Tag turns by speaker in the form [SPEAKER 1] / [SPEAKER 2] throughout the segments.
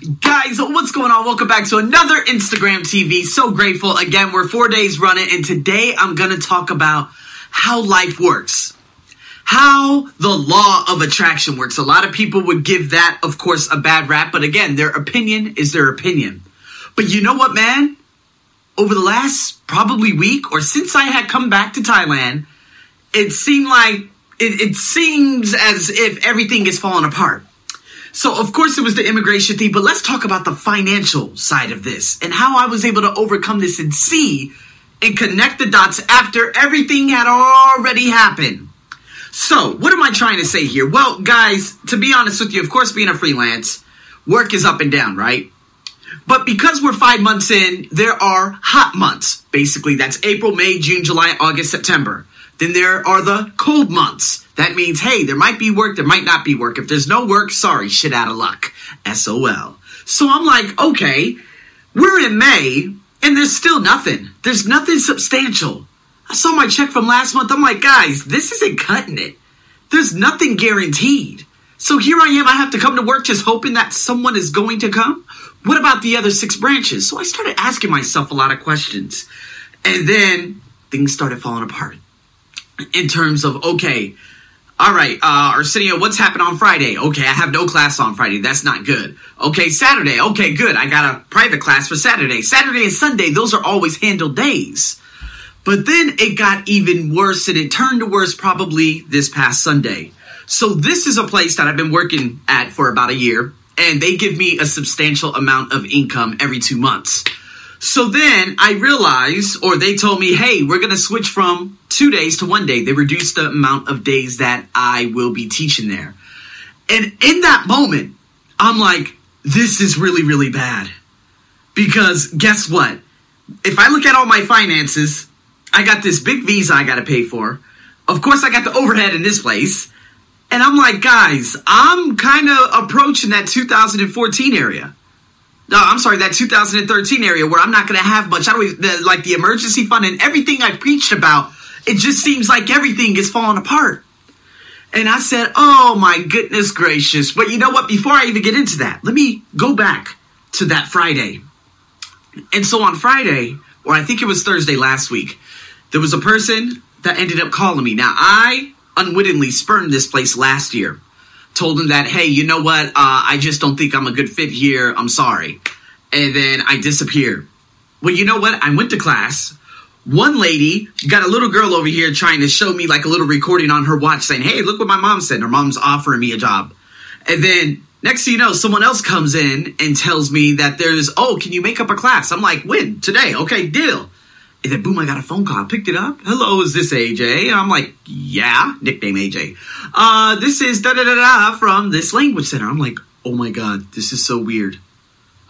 [SPEAKER 1] Guys, what's going on? Welcome back to another Instagram TV. So grateful. Again, we're four days running, and today I'm going to talk about how life works. How the law of attraction works. A lot of people would give that, of course, a bad rap, but again, their opinion is their opinion. But you know what, man? Over the last probably week or since I had come back to Thailand, it seemed like it, it seems as if everything is falling apart. So, of course, it was the immigration thing, but let's talk about the financial side of this and how I was able to overcome this and see and connect the dots after everything had already happened. So, what am I trying to say here? Well, guys, to be honest with you, of course, being a freelance, work is up and down, right? But because we're five months in, there are hot months. Basically, that's April, May, June, July, August, September. Then there are the cold months. That means, hey, there might be work, there might not be work. If there's no work, sorry, shit out of luck. SOL. So I'm like, okay, we're in May, and there's still nothing. There's nothing substantial. I saw my check from last month. I'm like, guys, this isn't cutting it. There's nothing guaranteed. So here I am. I have to come to work just hoping that someone is going to come. What about the other six branches? So I started asking myself a lot of questions. And then things started falling apart in terms of, okay, all right, uh, Arsenio, what's happened on Friday? Okay, I have no class on Friday. That's not good. Okay, Saturday. Okay, good. I got a private class for Saturday. Saturday and Sunday, those are always handled days. But then it got even worse and it turned to worse probably this past Sunday. So this is a place that I've been working at for about a year and they give me a substantial amount of income every two months. So then I realized, or they told me, hey, we're going to switch from two days to one day. They reduced the amount of days that I will be teaching there. And in that moment, I'm like, this is really, really bad. Because guess what? If I look at all my finances, I got this big visa I got to pay for. Of course, I got the overhead in this place. And I'm like, guys, I'm kind of approaching that 2014 area. No, I'm sorry, that 2013 area where I'm not going to have much. I don't the, like the emergency fund and everything I preached about. It just seems like everything is falling apart. And I said, oh my goodness gracious. But you know what? Before I even get into that, let me go back to that Friday. And so on Friday, or I think it was Thursday last week, there was a person that ended up calling me. Now, I unwittingly spurned this place last year. Told him that, hey, you know what? Uh, I just don't think I'm a good fit here. I'm sorry. And then I disappear. Well, you know what? I went to class. One lady got a little girl over here trying to show me like a little recording on her watch saying, hey, look what my mom said. Her mom's offering me a job. And then next thing you know, someone else comes in and tells me that there's, oh, can you make up a class? I'm like, when? Today. Okay, deal. And then boom, I got a phone call. I picked it up. Hello, is this AJ? And I'm like, yeah, nickname AJ. Uh, this is da da da da from this language center. I'm like, oh my god, this is so weird.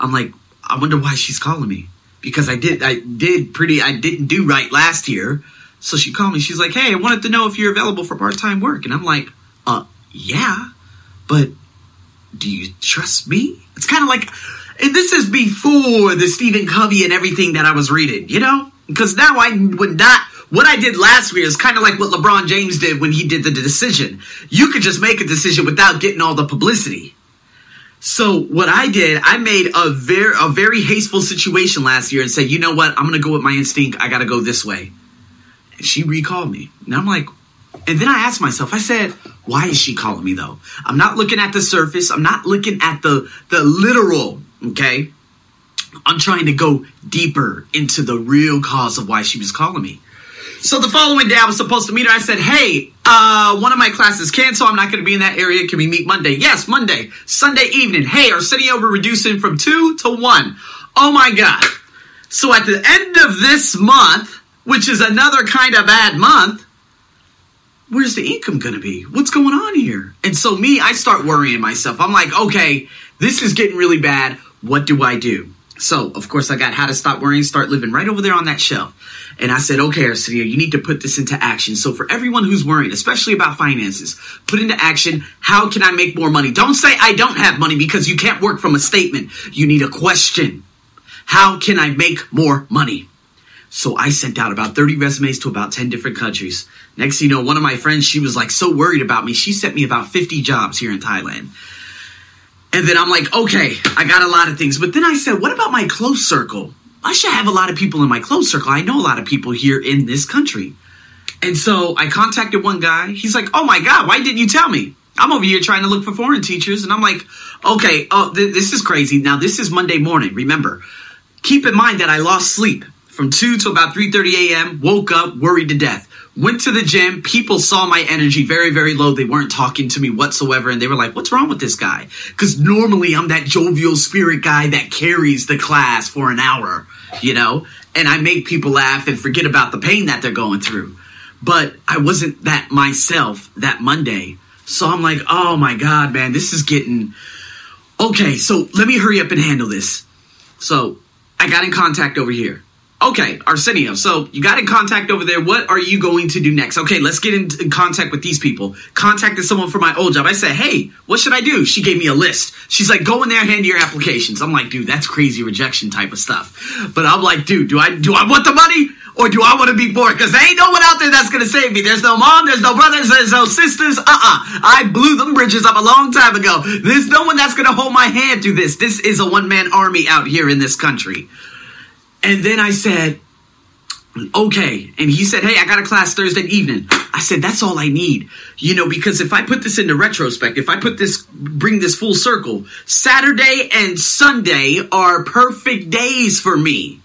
[SPEAKER 1] I'm like, I wonder why she's calling me because I did, I did pretty, I didn't do right last year. So she called me. She's like, hey, I wanted to know if you're available for part time work. And I'm like, uh, yeah, but do you trust me? It's kind of like, and this is before the Stephen Covey and everything that I was reading, you know? Because now I would not. What I did last year is kind of like what LeBron James did when he did the decision. You could just make a decision without getting all the publicity. So what I did, I made a very a very hasteful situation last year and said, you know what, I'm gonna go with my instinct. I gotta go this way. And she recalled me, and I'm like, and then I asked myself, I said, why is she calling me though? I'm not looking at the surface. I'm not looking at the the literal. Okay, I'm trying to go deeper into the real cause of why she was calling me. So the following day, I was supposed to meet her. I said, "Hey, uh, one of my classes canceled. I'm not going to be in that area. Can we meet Monday?" Yes, Monday, Sunday evening. Hey, Arsenio, we're reducing from two to one. Oh my god! So at the end of this month, which is another kind of bad month, where's the income going to be? What's going on here? And so me, I start worrying myself. I'm like, okay, this is getting really bad. What do I do? So, of course, I got how to stop worrying, start living right over there on that shelf. And I said, okay, Arsenio, you need to put this into action. So for everyone who's worrying, especially about finances, put into action, how can I make more money? Don't say I don't have money because you can't work from a statement. You need a question. How can I make more money? So I sent out about 30 resumes to about 10 different countries. Next you know, one of my friends, she was like so worried about me. She sent me about 50 jobs here in Thailand. And then I'm like, okay, I got a lot of things. But then I said, what about my close circle? I should have a lot of people in my close circle. I know a lot of people here in this country. And so I contacted one guy. He's like, oh my God, why didn't you tell me? I'm over here trying to look for foreign teachers. And I'm like, okay, oh, th- this is crazy. Now, this is Monday morning. Remember, keep in mind that I lost sleep from 2 to about 3.30 a.m. Woke up, worried to death. Went to the gym. People saw my energy very, very low. They weren't talking to me whatsoever. And they were like, what's wrong with this guy? Because normally I'm that jovial spirit guy that carries the class for an hour, you know? And I make people laugh and forget about the pain that they're going through. But I wasn't that myself that Monday. So I'm like, oh my God, man, this is getting. Okay, so let me hurry up and handle this. So I got in contact over here. Okay, Arsenio. So you got in contact over there. What are you going to do next? Okay, let's get in, contact with these people. Contacted someone for my old job. I said, hey, what should I do? She gave me a list. She's like, go in there, hand your applications. I'm like, dude, that's crazy rejection type of stuff. But I'm like, dude, do I do I want the money? Or do I want to be poor? Because there ain't no one out there that's going to save me. There's no mom, there's no brothers, there's no sisters. Uh uh I blew them bridges up a long time ago. There's no one that's going to hold my hand through this. This is a one man army out here in this country. And then I said, okay. And he said, hey, I got a class Thursday evening. I said, that's all I need. You know, because if I put this into retrospect, if I put this, bring this full circle, Saturday and Sunday are perfect days for me.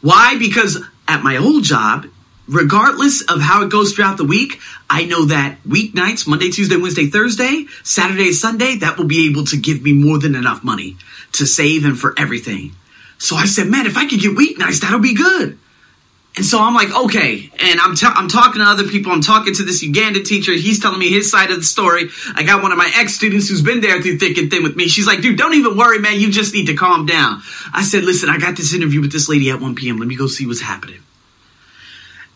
[SPEAKER 1] Why? Because at my old job, regardless of how it goes throughout the week, I know that weeknights, Monday, Tuesday, Wednesday, Thursday, Saturday, Sunday, that will be able to give me more than enough money to save and for everything. So I said, man, if I could get weeknights, that'll be good. And so I'm like, okay. And I'm, t- I'm talking to other people. I'm talking to this Uganda teacher. He's telling me his side of the story. I got one of my ex students who's been there through thick and thin with me. She's like, dude, don't even worry, man. You just need to calm down. I said, listen, I got this interview with this lady at 1 p.m. Let me go see what's happening.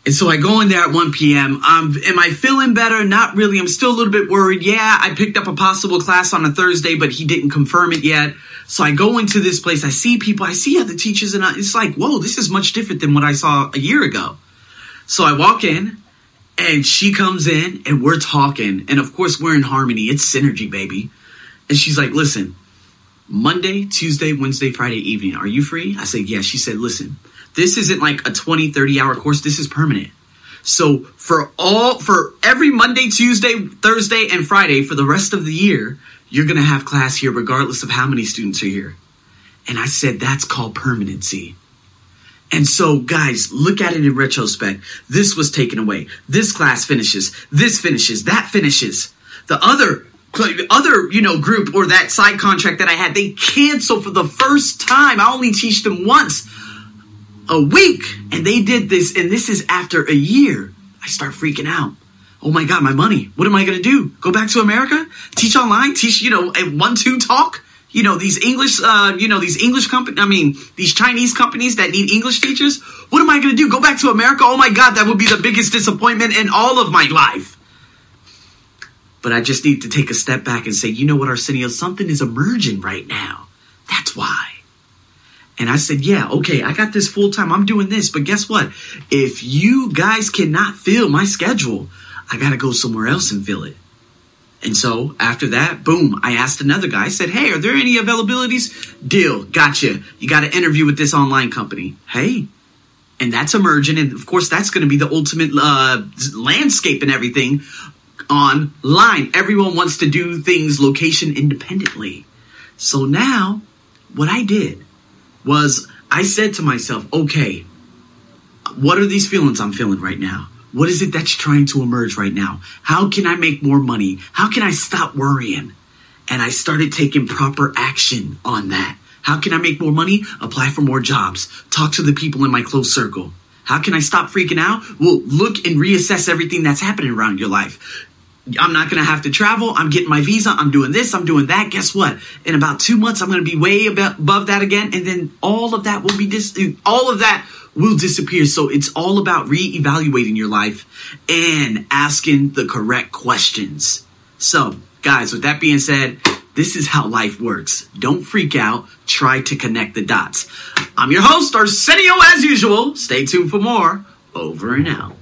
[SPEAKER 1] And so I go in there at 1 p.m. Um, am I feeling better? Not really. I'm still a little bit worried. Yeah, I picked up a possible class on a Thursday, but he didn't confirm it yet. So I go into this place. I see people. I see other teachers, and it's like, whoa, this is much different than what I saw a year ago. So I walk in, and she comes in, and we're talking. And of course, we're in harmony. It's synergy, baby. And she's like, listen, Monday, Tuesday, Wednesday, Friday evening, are you free? I said, yeah. She said, listen, this isn't like a 20, 30 hour course. This is permanent. So for all, for every Monday, Tuesday, Thursday, and Friday for the rest of the year, you're to have class here regardless of how many students are here. And I said, that's called permanency. And so, guys, look at it in retrospect. This was taken away. This class finishes. This finishes. That finishes. The other other you know group or that side contract that I had, they canceled for the first time. I only teach them once a week. And they did this, and this is after a year. I start freaking out. Oh my God, my money. What am I going to do? Go back to America? Teach online? Teach, you know, a one, two talk? You know, these English, uh, you know, these English companies, I mean, these Chinese companies that need English teachers. What am I going to do? Go back to America? Oh my God, that would be the biggest disappointment in all of my life. But I just need to take a step back and say, you know what, Arsenio, something is emerging right now. That's why. And I said, yeah, okay, I got this full time. I'm doing this. But guess what? If you guys cannot fill my schedule, I got to go somewhere else and fill it. And so after that, boom, I asked another guy. I said, hey, are there any availabilities? Deal. Gotcha. You got an interview with this online company. Hey. And that's emerging. And of course, that's going to be the ultimate uh, landscape and everything online. Everyone wants to do things location independently. So now, what I did was I said to myself, okay, what are these feelings I'm feeling right now? What is it that's trying to emerge right now? How can I make more money? How can I stop worrying? And I started taking proper action on that. How can I make more money? Apply for more jobs. Talk to the people in my close circle. How can I stop freaking out? Well, look and reassess everything that's happening around your life. I'm not going to have to travel. I'm getting my visa. I'm doing this. I'm doing that. Guess what? In about two months, I'm going to be way above that again. And then all of that will be dis- all of that will disappear. So it's all about reevaluating your life and asking the correct questions. So guys, with that being said, this is how life works. Don't freak out. Try to connect the dots. I'm your host, Arsenio, as usual. Stay tuned for more. Over and out.